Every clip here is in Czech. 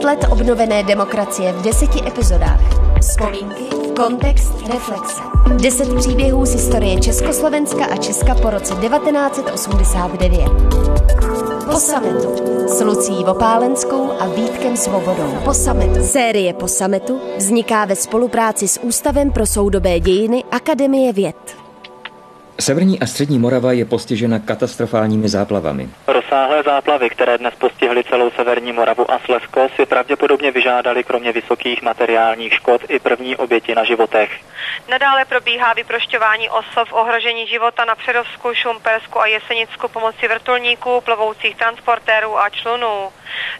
25 let obnovené demokracie v deseti epizodách. Vzpomínky, kontext, reflexe. Deset příběhů z historie Československa a Česka po roce 1989. Po sametu s Lucí Vopálenskou a Vítkem Svobodou. Po sametu. Série Po sametu vzniká ve spolupráci s Ústavem pro soudobé dějiny Akademie věd. Severní a střední Morava je postižena katastrofálními záplavami. Rozsáhlé záplavy, které dnes postihly celou severní Moravu a Slezsko, si pravděpodobně vyžádali kromě vysokých materiálních škod i první oběti na životech. Nadále probíhá vyprošťování osob v ohrožení života na Předovsku, Šumpersku a Jesenicku pomocí vrtulníků, plovoucích transportérů a člunů.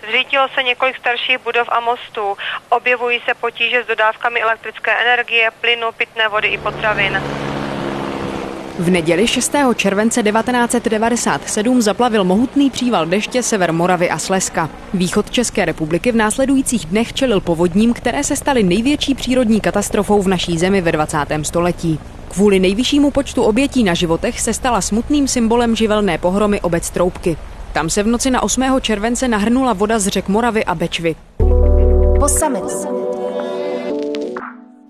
Zřítilo se několik starších budov a mostů. Objevují se potíže s dodávkami elektrické energie, plynu, pitné vody i potravin. V neděli 6. července 1997 zaplavil mohutný příval deště sever Moravy a Slezska. Východ České republiky v následujících dnech čelil povodním, které se staly největší přírodní katastrofou v naší zemi ve 20. století. Kvůli nejvyššímu počtu obětí na životech se stala smutným symbolem živelné pohromy obec Troubky. Tam se v noci na 8. července nahrnula voda z řek Moravy a Bečvy. Po sametu.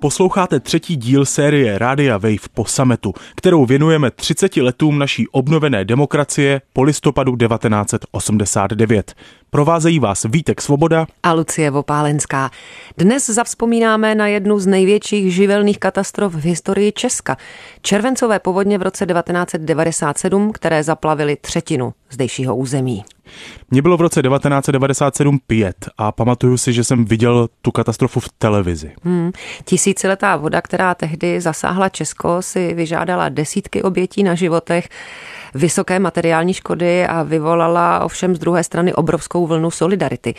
Posloucháte třetí díl série Rádia Wave po sametu, kterou věnujeme 30 letům naší obnovené demokracie po listopadu 1989. Provázejí vás Vítek Svoboda a Lucie Vopálenská. Dnes zavzpomínáme na jednu z největších živelných katastrof v historii Česka. Červencové povodně v roce 1997, které zaplavily třetinu zdejšího území. Mně bylo v roce 1997 pět a pamatuju si, že jsem viděl tu katastrofu v televizi. Hmm. Tisíciletá voda, která tehdy zasáhla Česko, si vyžádala desítky obětí na životech vysoké materiální škody a vyvolala ovšem z druhé strany obrovskou vlnu solidarity.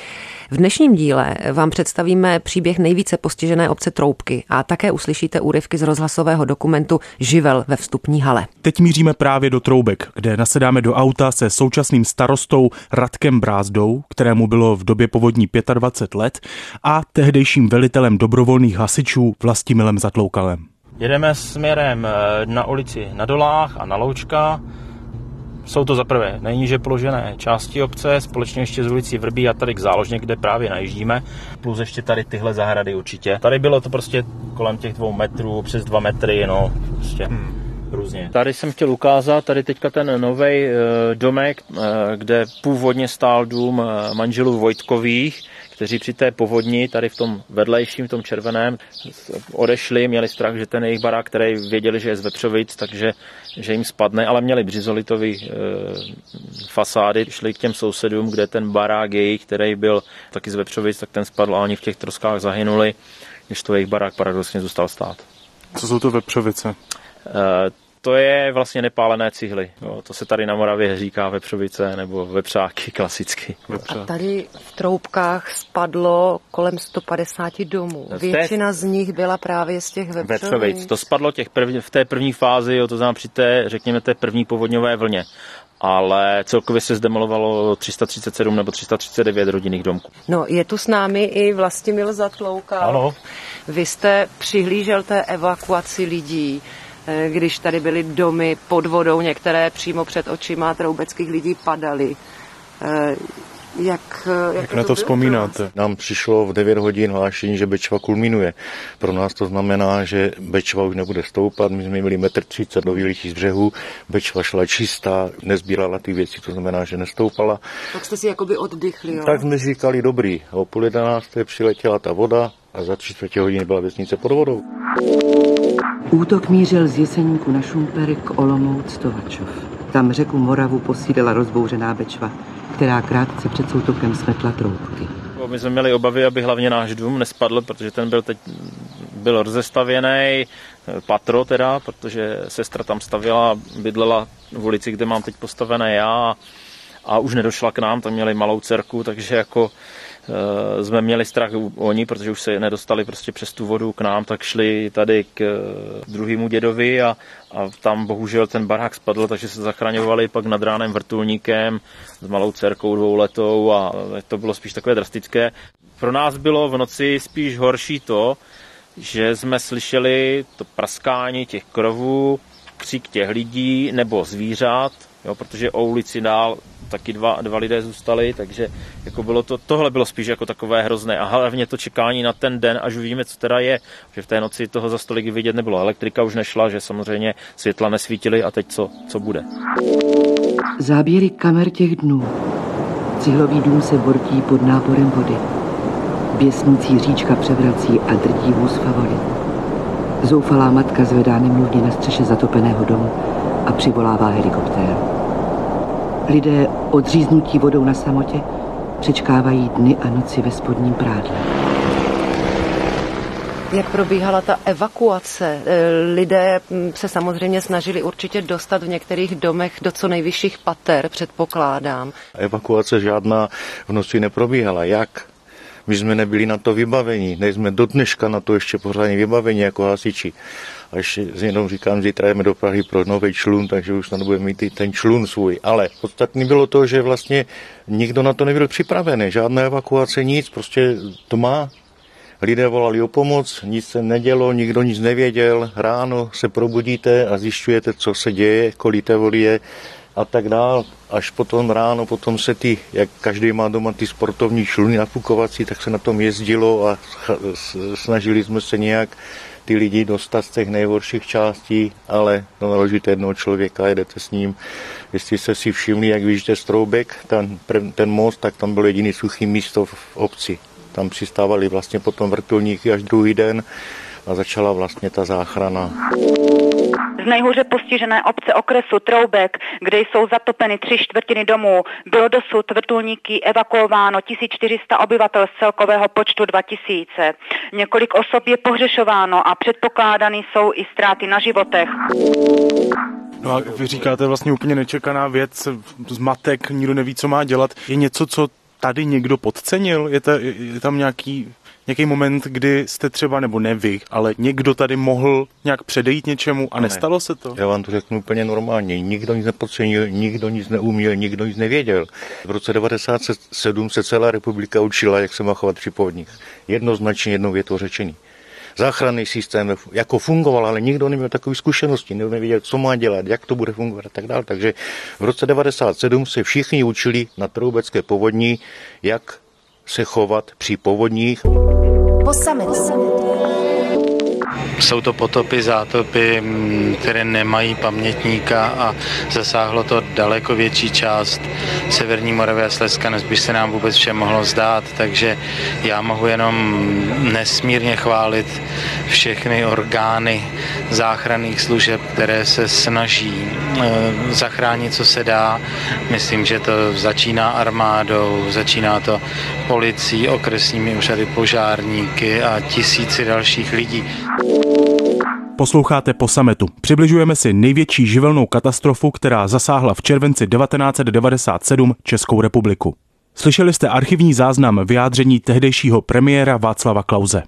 V dnešním díle vám představíme příběh nejvíce postižené obce Troubky a také uslyšíte úryvky z rozhlasového dokumentu Živel ve vstupní hale. Teď míříme právě do Troubek, kde nasedáme do auta se současným starostou Radkem Brázdou, kterému bylo v době povodní 25 let, a tehdejším velitelem dobrovolných hasičů Vlastimilem Zatloukalem. Jedeme směrem eh, na ulici na Dolách a na Loučka jsou to za prvé nejníže položené části obce, společně ještě z ulicí Vrbí a tady k záložně, kde právě najíždíme, plus ještě tady tyhle zahrady určitě. Tady bylo to prostě kolem těch dvou metrů, přes dva metry, no, prostě. Hmm různě. Tady jsem chtěl ukázat, tady teďka ten nový e, domek, e, kde původně stál dům e, manželů Vojtkových, kteří při té povodni tady v tom vedlejším, tom červeném, odešli, měli strach, že ten jejich barák, který věděli, že je z Vepřovic, takže že jim spadne, ale měli břizolitový e, fasády, šli k těm sousedům, kde ten barák jejich, který byl taky z Vepřovic, tak ten spadl a oni v těch troskách zahynuli, když to jejich barák paradoxně zůstal stát. Co jsou to Vepřovice? To je vlastně nepálené cihly. Jo, to se tady na Moravě říká vepřovice nebo vepřáky klasicky. A tady v Troubkách spadlo kolem 150 domů. Většina z nich byla právě z těch vepřovic. vepřovic. To spadlo těch prv, v té první fázi, jo, to znamená při té, řekněme, té první povodňové vlně ale celkově se zdemolovalo 337 nebo 339 rodinných domků. No, je tu s námi i Vlastimil Zatloukal. Ano. Vy jste přihlížel té evakuaci lidí. Eh, když tady byly domy pod vodou, některé přímo před očima troubeckých lidí padaly. Eh, jak, eh, jak, jak na to vzpomínáte? Nám přišlo v 9 hodin hlášení, že Bečva kulminuje. Pro nás to znamená, že Bečva už nebude stoupat. My jsme měli 1,30 m do výličí z břehu. Bečva šla čistá, nezbírala ty věci, to znamená, že nestoupala. Tak jste si jakoby oddychli, jo? Tak jsme říkali, dobrý. O půl jedenácté přiletěla ta voda a za tři čtvrtě hodiny byla vesnice pod vodou. Útok mířil z Jeseníku na Šumpery k Olomouc Tovačov. Tam řeku Moravu posílila rozbouřená Bečva, která krátce před soutokem smetla troubky. My jsme měli obavy, aby hlavně náš dům nespadl, protože ten byl teď byl rozestavěný, patro teda, protože sestra tam stavěla, bydlela v ulici, kde mám teď postavené já a už nedošla k nám, tam měli malou dcerku, takže jako Eh, jsme měli strach oni, protože už se nedostali prostě přes tu vodu k nám, tak šli tady k eh, druhému dědovi a, a tam bohužel ten barák spadl, takže se zachraňovali pak nad ránem vrtulníkem s malou dcerkou dvouletou a to bylo spíš takové drastické. Pro nás bylo v noci spíš horší to, že jsme slyšeli to praskání těch krovů, křik těch lidí nebo zvířat, jo, protože o ulici dál taky dva, dva lidé zůstali, takže jako bylo to, tohle bylo spíš jako takové hrozné a hlavně to čekání na ten den, až uvidíme, co teda je, že v té noci toho za stolik vidět nebylo, elektrika už nešla, že samozřejmě světla nesvítily a teď co, co bude. Záběry kamer těch dnů. Cihlový dům se bortí pod náporem vody. Běsnící říčka převrací a drtí vůz favorit. Zoufalá matka zvedá nemluvně na střeše zatopeného domu a přivolává helikoptér. Lidé odříznutí vodou na samotě přečkávají dny a noci ve spodním prádle. Jak probíhala ta evakuace? E, lidé se samozřejmě snažili určitě dostat v některých domech do co nejvyšších pater, předpokládám. Evakuace žádná v noci neprobíhala. Jak? My jsme nebyli na to vybavení, nejsme do dneška na to ještě pořádně vybavení jako hasiči. A ještě jenom říkám, zítra jdeme do Prahy pro nový člun, takže už tam budeme mít i ten člun svůj. Ale podstatný bylo to, že vlastně nikdo na to nebyl připravený, žádná evakuace, nic, prostě to má Lidé volali o pomoc, nic se nedělo, nikdo nic nevěděl. Ráno se probudíte a zjišťujete, co se děje, kolíte volie a tak dál. Až potom ráno, potom se ty, jak každý má doma ty sportovní šluny nafukovací, tak se na tom jezdilo a snažili jsme se nějak ty lidi dostat z těch nejhorších částí, ale no, naložíte jednoho člověka, jedete s ním. Jestli jste si všimli, jak vyjížděte z Troubek, ten, ten most, tak tam bylo jediný suchý místo v obci. Tam přistávali vlastně potom vrtulníky až druhý den a začala vlastně ta záchrana. Z nejhůře postižené obce okresu Troubek, kde jsou zatopeny tři čtvrtiny domů, bylo dosud vrtulníky evakuováno 1400 obyvatel z celkového počtu 2000. Několik osob je pohřešováno a předpokládány jsou i ztráty na životech. No a vy říkáte vlastně úplně nečekaná věc, zmatek, nikdo neví, co má dělat. Je něco, co tady někdo podcenil? Je, ta, je tam nějaký nějaký moment, kdy jste třeba, nebo ne vy, ale někdo tady mohl nějak předejít něčemu a nestalo se to? Já vám to řeknu úplně normálně. Nikdo nic nepodcenil, nikdo nic neuměl, nikdo nic nevěděl. V roce 1997 se celá republika učila, jak se má chovat při povodních. Jednoznačně jednou větou řečený záchranný systém jako fungoval, ale nikdo neměl takové zkušenosti, nikdo nevěděl, co má dělat, jak to bude fungovat a tak dále. Takže v roce 97 se všichni učili na Troubecké povodní, jak se chovat při povodních. Po jsou to potopy, zátopy, mm, které nemají pamětníka a zasáhlo to daleko větší část Severní Moravy a Slezska, než by se nám vůbec vše mohlo zdát. Takže já mohu jenom nesmírně chválit všechny orgány záchranných služeb, které se snaží eh, zachránit, co se dá. Myslím, že to začíná armádou, začíná to policií, okresními úřady, požárníky a tisíci dalších lidí. Posloucháte po sametu. Přibližujeme si největší živelnou katastrofu, která zasáhla v červenci 1997 Českou republiku. Slyšeli jste archivní záznam vyjádření tehdejšího premiéra Václava Klauze.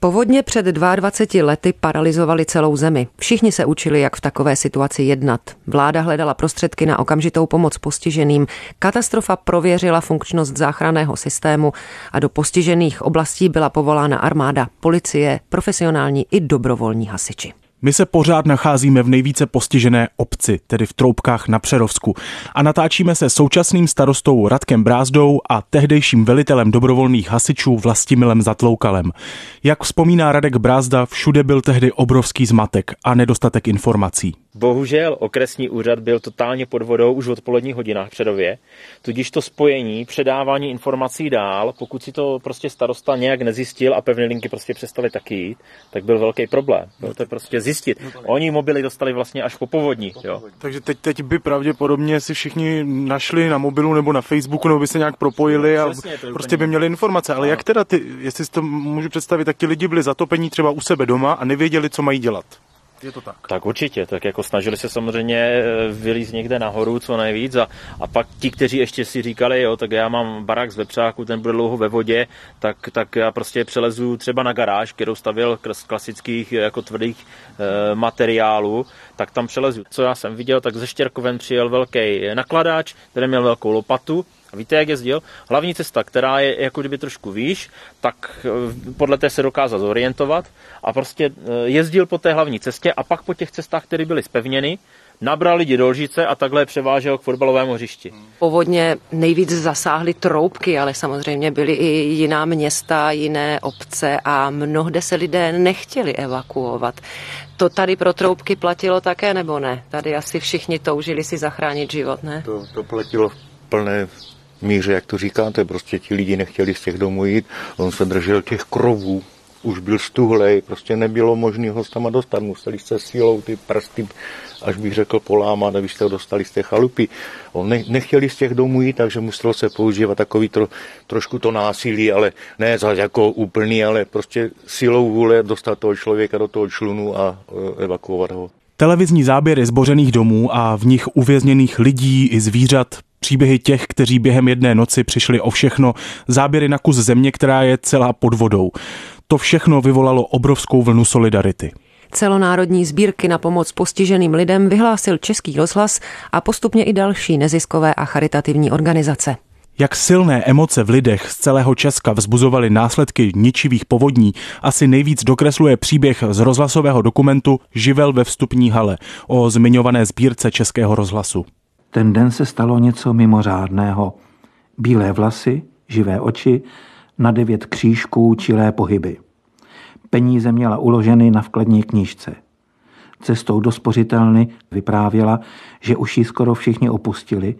Povodně před 22 lety paralizovali celou zemi. Všichni se učili, jak v takové situaci jednat. Vláda hledala prostředky na okamžitou pomoc postiženým. Katastrofa prověřila funkčnost záchranného systému a do postižených oblastí byla povolána armáda, policie, profesionální i dobrovolní hasiči. My se pořád nacházíme v nejvíce postižené obci, tedy v Troubkách na Přerovsku. A natáčíme se současným starostou Radkem Brázdou a tehdejším velitelem dobrovolných hasičů Vlastimilem Zatloukalem. Jak vzpomíná Radek Brázda, všude byl tehdy obrovský zmatek a nedostatek informací. Bohužel okresní úřad byl totálně pod vodou už v odpoledních hodinách předově, tudíž to spojení, předávání informací dál, pokud si to prostě starosta nějak nezjistil a pevné linky prostě přestali taky jít, tak byl velký problém. Bylo to prostě zjistit. Oni mobily dostali vlastně až po povodní. Jo. Takže teď, teď by pravděpodobně si všichni našli na mobilu nebo na Facebooku, nebo by se nějak propojili a Přesně, prostě by měli informace. Ale jak teda ty, jestli si to můžu představit, tak ti lidi byli zatopení třeba u sebe doma a nevěděli, co mají dělat. Je to tak? Tak určitě, tak jako snažili se samozřejmě eh, vylízt někde nahoru co nejvíc a, a pak ti, kteří ještě si říkali, jo, tak já mám barák z vepřáku, ten bude dlouho ve vodě, tak, tak já prostě přelezu třeba na garáž, kterou stavil z klasických jako tvrdých e, materiálů, tak tam přelezu. Co já jsem viděl, tak ze Štěrkoven přijel velký nakladač, který měl velkou lopatu, a víte, jak jezdil? Hlavní cesta, která je jako kdyby trošku výš, tak eh, podle té se dokázal zorientovat a prostě eh, jezdil po té hlavní cestě a pak po těch cestách, které byly spevněny, nabral lidi do lžice a takhle převážel k fotbalovému hřišti. Povodně nejvíc zasáhly troubky, ale samozřejmě byly i jiná města, jiné obce a mnohde se lidé nechtěli evakuovat. To tady pro troubky platilo také, nebo ne? Tady asi všichni toužili si zachránit život, ne? To, to platilo v plné míře, jak to říkáte, prostě ti lidi nechtěli z těch domů jít, on se držel těch krovů, už byl stuhlej, prostě nebylo možné ho tam dostat, museli jste sílou ty prsty, až bych řekl polámat, abyste ho dostali z té chalupy. On ne, nechtěli z těch domů jít, takže muselo se používat takový tro, trošku to násilí, ale ne za jako úplný, ale prostě silou vůle dostat toho člověka do toho člunu a e, evakuovat ho. Televizní záběry zbořených domů a v nich uvězněných lidí i zvířat Příběhy těch, kteří během jedné noci přišli o všechno, záběry na kus země, která je celá pod vodou. To všechno vyvolalo obrovskou vlnu solidarity. Celonárodní sbírky na pomoc postiženým lidem vyhlásil Český rozhlas a postupně i další neziskové a charitativní organizace. Jak silné emoce v lidech z celého Česka vzbuzovaly následky ničivých povodní, asi nejvíc dokresluje příběh z rozhlasového dokumentu Živel ve vstupní hale o zmiňované sbírce Českého rozhlasu. Ten den se stalo něco mimořádného. Bílé vlasy, živé oči, na devět křížků čilé pohyby. Peníze měla uloženy na vkladní knížce. Cestou do spořitelny vyprávěla, že už ji skoro všichni opustili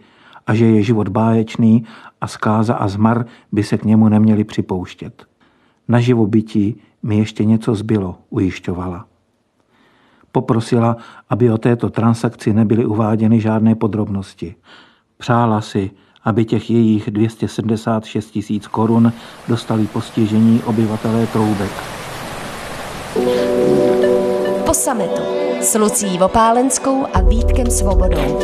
a že je život báječný a zkáza a zmar by se k němu neměli připouštět. Na živobytí mi ještě něco zbylo, ujišťovala. Poprosila, aby o této transakci nebyly uváděny žádné podrobnosti. Přála si, aby těch jejich 276 tisíc korun dostali postižení obyvatelé Troubek. Po sametu s Lucí Vopálenskou a Vítkem Svobodou.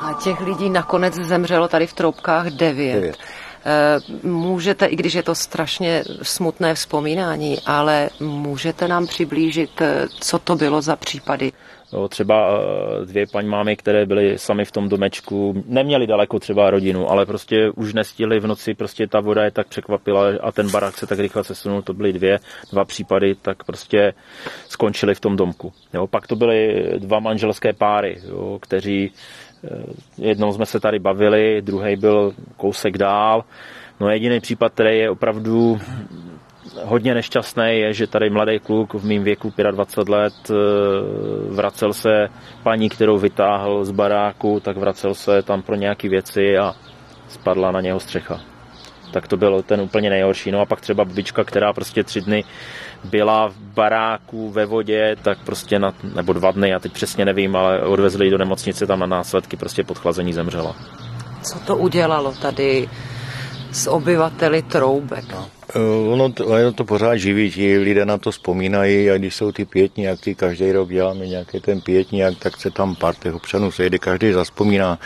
A těch lidí nakonec zemřelo tady v Troubkách devět. devět. Eh, můžete, i když je to strašně smutné vzpomínání, ale můžete nám přiblížit, eh, co to bylo za případy? Jo, třeba eh, dvě paní mámy, které byly sami v tom domečku, neměli daleko třeba rodinu, ale prostě už nestihli v noci, prostě ta voda je tak překvapila a ten barák se tak rychle sesunul, to byly dvě, dva případy, tak prostě skončili v tom domku. Jo, pak to byly dva manželské páry, jo, kteří Eh, jednou jsme se tady bavili, druhý byl kousek dál. No jediný případ, který je opravdu hodně nešťastný, je, že tady mladý kluk v mém věku 25 let eh, vracel se paní, kterou vytáhl z baráku, tak vracel se tam pro nějaké věci a spadla na něho střecha. Tak to bylo ten úplně nejhorší. No a pak třeba babička, která prostě tři dny byla v baráku ve vodě, tak prostě na, nebo dva dny, já teď přesně nevím, ale odvezli ji do nemocnice, tam na následky prostě podchlazení zemřela. Co to udělalo tady s obyvateli Troubek? No. Eh, ono to, ono to pořád živí, ti lidé na to vzpomínají a když jsou ty pětní akty, každý rok děláme nějaký ten pětní akt, tak se tam pár těch občanů sejde, každý zaspomíná.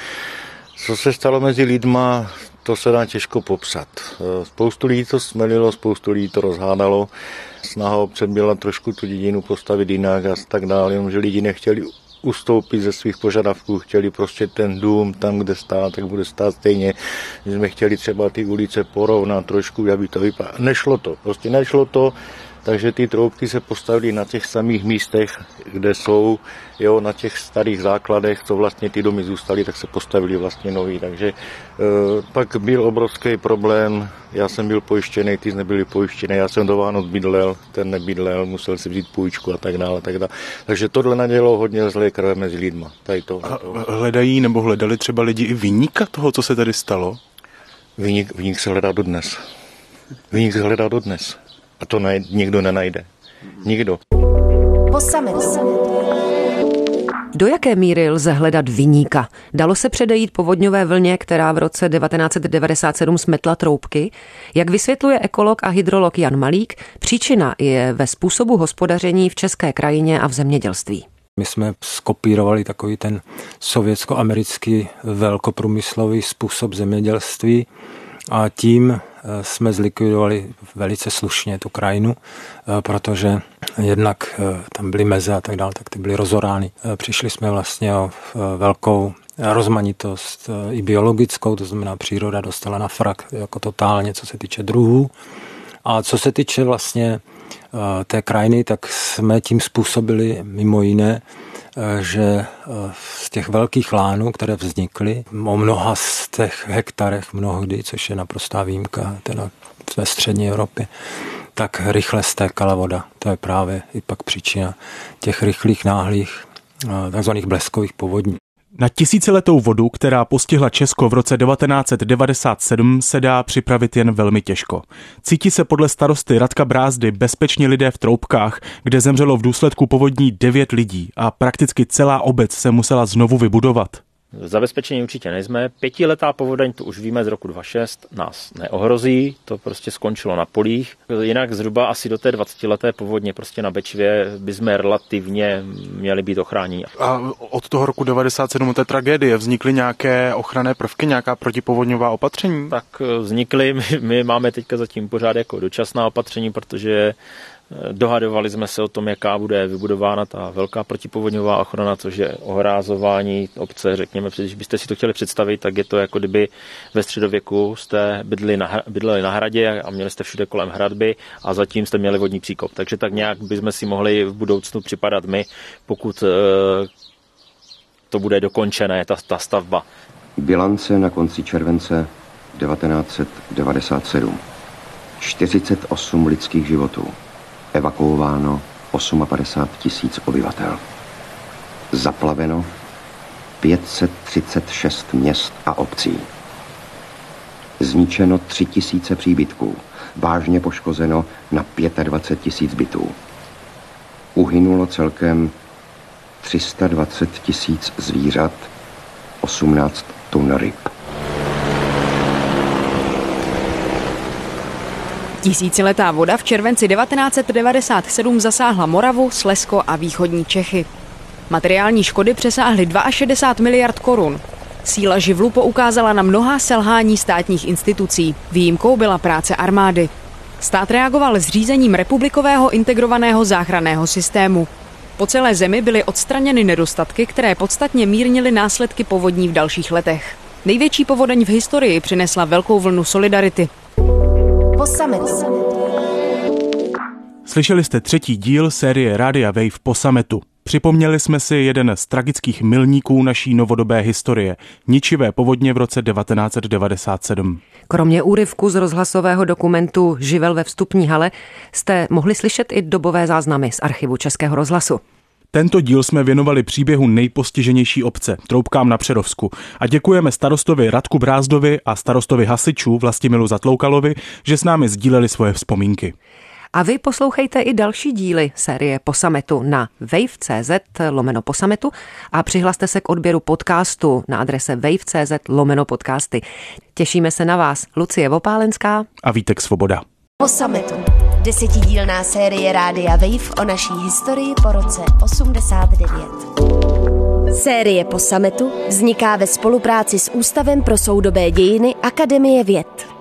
Co se stalo mezi lidma, to se dá těžko popsat. Eh, spoustu lidí to smelilo, spoustu lidí to rozhádalo. Snaha obce byla trošku tu dědinu postavit jinak a tak dále, jenomže lidi nechtěli ustoupit ze svých požadavků, chtěli prostě ten dům tam, kde stát, tak bude stát stejně. My jsme chtěli třeba ty ulice porovnat trošku, aby to vypadalo. Nešlo to, prostě nešlo to takže ty troubky se postavily na těch samých místech, kde jsou, jo, na těch starých základech, co vlastně ty domy zůstaly, tak se postavili vlastně nový. Takže e, pak byl obrovský problém, já jsem byl pojištěný, ty nebyli pojištěný, já jsem do Vánoc bydlel, ten nebydlel, musel si vzít půjčku a tak dále. Tak dále. Takže tohle nadělalo hodně zlé krve mezi lidma. Tady to, a hledají nebo hledali třeba lidi i vyníka toho, co se tady stalo? Vyník, vyník se hledá dodnes. Vyník se hledá dodnes. A to ne, nikdo nenajde. Nikdo. Po Do jaké míry lze hledat vyníka? Dalo se předejít povodňové vlně, která v roce 1997 smetla troubky? Jak vysvětluje ekolog a hydrolog Jan Malík, příčina je ve způsobu hospodaření v české krajině a v zemědělství. My jsme skopírovali takový ten sovětsko-americký velkoprůmyslový způsob zemědělství a tím jsme zlikvidovali velice slušně tu krajinu, eh, protože jednak eh, tam byly meze a tak dále, tak ty byly rozorány. Eh, přišli jsme vlastně o velkou rozmanitost i biologickou, to znamená příroda dostala na frak jako totálně, co se týče druhů. A co se týče vlastně té krajiny, tak jsme tím způsobili mimo jiné že z těch velkých lánů, které vznikly, o mnoha z těch hektarech mnohdy, což je naprostá výjimka teda ve střední Evropě, tak rychle stékala voda. To je právě i pak příčina těch rychlých, náhlých, takzvaných bleskových povodní. Na tisíciletou vodu, která postihla Česko v roce 1997, se dá připravit jen velmi těžko. Cítí se podle starosty Radka Brázdy bezpečně lidé v Troubkách, kde zemřelo v důsledku povodní devět lidí a prakticky celá obec se musela znovu vybudovat. Zabezpečení určitě nejsme. Pětiletá povodeň, to už víme z roku 2006, nás neohrozí, to prostě skončilo na polích. Jinak zhruba asi do té 20-leté povodně prostě na Bečvě bychom relativně měli být ochráněni. A od toho roku 97 té tragédie vznikly nějaké ochranné prvky, nějaká protipovodňová opatření? Tak vznikly, my, my máme teďka zatím pořád jako dočasná opatření, protože Dohadovali jsme se o tom, jaká bude vybudována ta velká protipovodňová ochrana, což je ohrázování obce, řekněme, když byste si to chtěli představit, tak je to jako kdyby ve středověku jste bydleli na, bydleli na hradě a měli jste všude kolem hradby a zatím jste měli vodní příkop. Takže tak nějak bychom si mohli v budoucnu připadat my, pokud eh, to bude dokončené, ta, ta stavba. Bilance na konci července 1997. 48 lidských životů evakuováno 58 tisíc obyvatel. Zaplaveno 536 měst a obcí. Zničeno 3 tisíce příbytků, vážně poškozeno na 25 tisíc bytů. Uhynulo celkem 320 tisíc zvířat, 18 tun ryb. Tisíciletá voda v červenci 1997 zasáhla Moravu, Slesko a východní Čechy. Materiální škody přesáhly 62 miliard korun. Síla živlu poukázala na mnohá selhání státních institucí. Výjimkou byla práce armády. Stát reagoval zřízením republikového integrovaného záchranného systému. Po celé zemi byly odstraněny nedostatky, které podstatně mírnily následky povodní v dalších letech. Největší povodeň v historii přinesla velkou vlnu solidarity. Sametu. Slyšeli jste třetí díl série Rádia Wave po sametu. Připomněli jsme si jeden z tragických milníků naší novodobé historie, ničivé povodně v roce 1997. Kromě úryvku z rozhlasového dokumentu Živel ve vstupní hale jste mohli slyšet i dobové záznamy z archivu Českého rozhlasu. Tento díl jsme věnovali příběhu nejpostiženější obce, Troubkám na Přerovsku. A děkujeme starostovi Radku Brázdovi a starostovi hasičů Vlastimilu Zatloukalovi, že s námi sdíleli svoje vzpomínky. A vy poslouchejte i další díly série Posametu na wave.cz lomeno Posametu a přihlaste se k odběru podcastu na adrese wave.cz lomeno podcasty. Těšíme se na vás. Lucie Vopálenská a Vítek Svoboda. Posametu. Desetidílná série Rádia Wave o naší historii po roce 89. Série po sametu vzniká ve spolupráci s Ústavem pro soudobé dějiny Akademie věd.